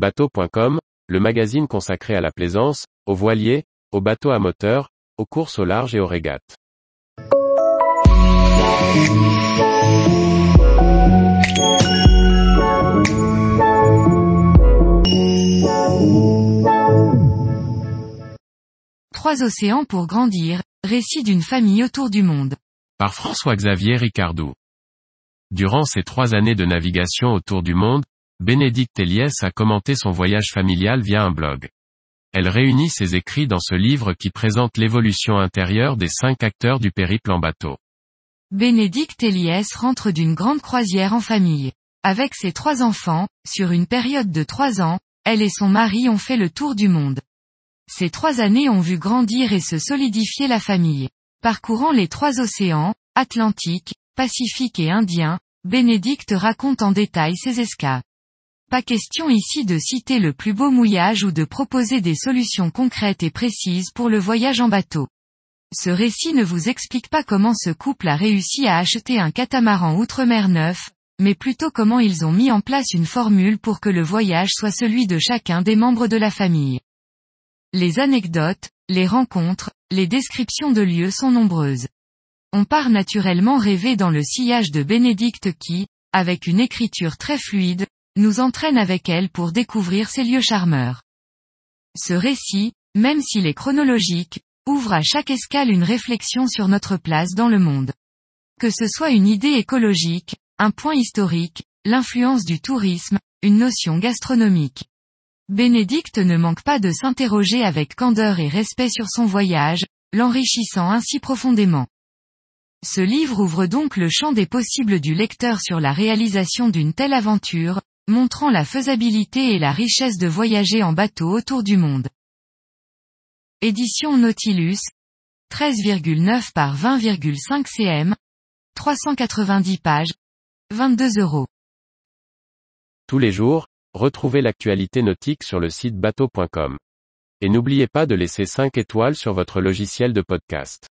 Bateau.com, le magazine consacré à la plaisance, aux voiliers, aux bateaux à moteur, aux courses au large et aux régates. Trois océans pour grandir, récit d'une famille autour du monde. Par François-Xavier Ricardou. Durant ses trois années de navigation autour du monde, Bénédicte Eliès a commenté son voyage familial via un blog. Elle réunit ses écrits dans ce livre qui présente l'évolution intérieure des cinq acteurs du périple en bateau. Bénédicte Eliès rentre d'une grande croisière en famille. Avec ses trois enfants, sur une période de trois ans, elle et son mari ont fait le tour du monde. Ces trois années ont vu grandir et se solidifier la famille. Parcourant les trois océans, Atlantique, Pacifique et Indien, Bénédicte raconte en détail ses escapes. Pas question ici de citer le plus beau mouillage ou de proposer des solutions concrètes et précises pour le voyage en bateau. Ce récit ne vous explique pas comment ce couple a réussi à acheter un catamaran outre-mer neuf, mais plutôt comment ils ont mis en place une formule pour que le voyage soit celui de chacun des membres de la famille. Les anecdotes, les rencontres, les descriptions de lieux sont nombreuses. On part naturellement rêver dans le sillage de Bénédicte qui, avec une écriture très fluide, nous entraîne avec elle pour découvrir ces lieux charmeurs. Ce récit, même s'il est chronologique, ouvre à chaque escale une réflexion sur notre place dans le monde. Que ce soit une idée écologique, un point historique, l'influence du tourisme, une notion gastronomique. Bénédicte ne manque pas de s'interroger avec candeur et respect sur son voyage, l'enrichissant ainsi profondément. Ce livre ouvre donc le champ des possibles du lecteur sur la réalisation d'une telle aventure, montrant la faisabilité et la richesse de voyager en bateau autour du monde. Édition Nautilus, 13,9 par 20,5 cm, 390 pages, 22 euros. Tous les jours, retrouvez l'actualité nautique sur le site bateau.com. Et n'oubliez pas de laisser 5 étoiles sur votre logiciel de podcast.